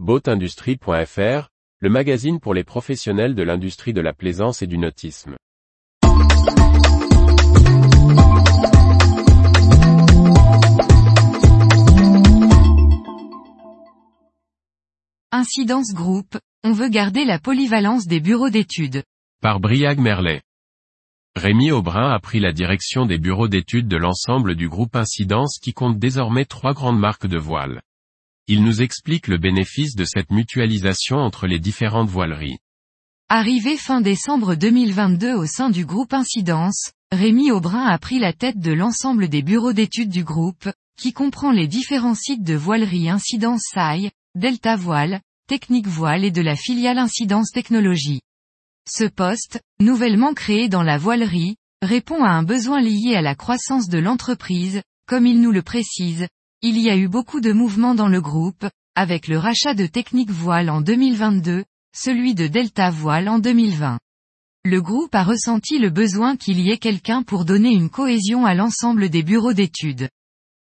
Boatindustrie.fr, le magazine pour les professionnels de l'industrie de la plaisance et du nautisme. Incidence Group, on veut garder la polyvalence des bureaux d'études. Par Briag Merlet. Rémi Aubrin a pris la direction des bureaux d'études de l'ensemble du groupe Incidence qui compte désormais trois grandes marques de voiles. Il nous explique le bénéfice de cette mutualisation entre les différentes voileries. Arrivé fin décembre 2022 au sein du groupe Incidence, Rémi Aubrin a pris la tête de l'ensemble des bureaux d'études du groupe, qui comprend les différents sites de voilerie Incidence SAI, Delta Voile, Technique Voile et de la filiale Incidence Technologie. Ce poste, nouvellement créé dans la voilerie, répond à un besoin lié à la croissance de l'entreprise, comme il nous le précise, il y a eu beaucoup de mouvements dans le groupe, avec le rachat de Technique Voile en 2022, celui de Delta Voile en 2020. Le groupe a ressenti le besoin qu'il y ait quelqu'un pour donner une cohésion à l'ensemble des bureaux d'études.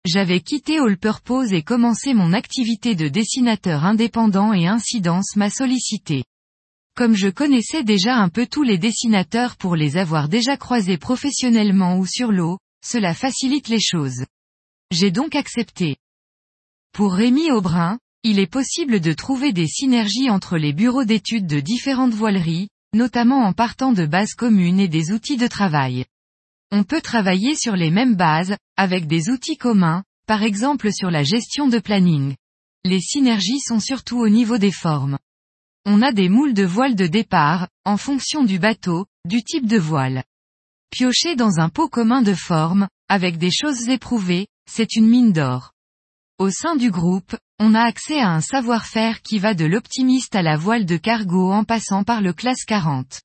J'avais quitté All Purpose et commencé mon activité de dessinateur indépendant et Incidence m'a sollicité. Comme je connaissais déjà un peu tous les dessinateurs pour les avoir déjà croisés professionnellement ou sur l'eau, cela facilite les choses. J'ai donc accepté. Pour Rémi Aubrin, il est possible de trouver des synergies entre les bureaux d'études de différentes voileries, notamment en partant de bases communes et des outils de travail. On peut travailler sur les mêmes bases, avec des outils communs, par exemple sur la gestion de planning. Les synergies sont surtout au niveau des formes. On a des moules de voile de départ, en fonction du bateau, du type de voile. Piocher dans un pot commun de forme, avec des choses éprouvées, c'est une mine d'or. Au sein du groupe, on a accès à un savoir-faire qui va de l'optimiste à la voile de cargo en passant par le classe 40.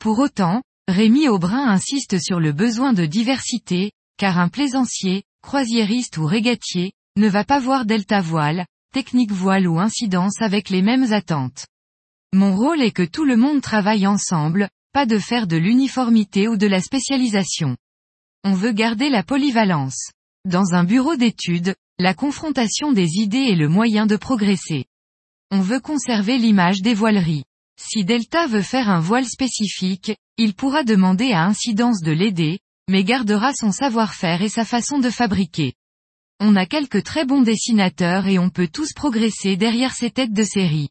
Pour autant, Rémi Aubrin insiste sur le besoin de diversité, car un plaisancier, croisiériste ou régatier, ne va pas voir Delta Voile, technique voile ou incidence avec les mêmes attentes. Mon rôle est que tout le monde travaille ensemble, pas de faire de l'uniformité ou de la spécialisation. On veut garder la polyvalence. Dans un bureau d'études, la confrontation des idées est le moyen de progresser. On veut conserver l'image des voileries. Si Delta veut faire un voile spécifique, il pourra demander à Incidence de l'aider, mais gardera son savoir-faire et sa façon de fabriquer. On a quelques très bons dessinateurs et on peut tous progresser derrière ces têtes de série.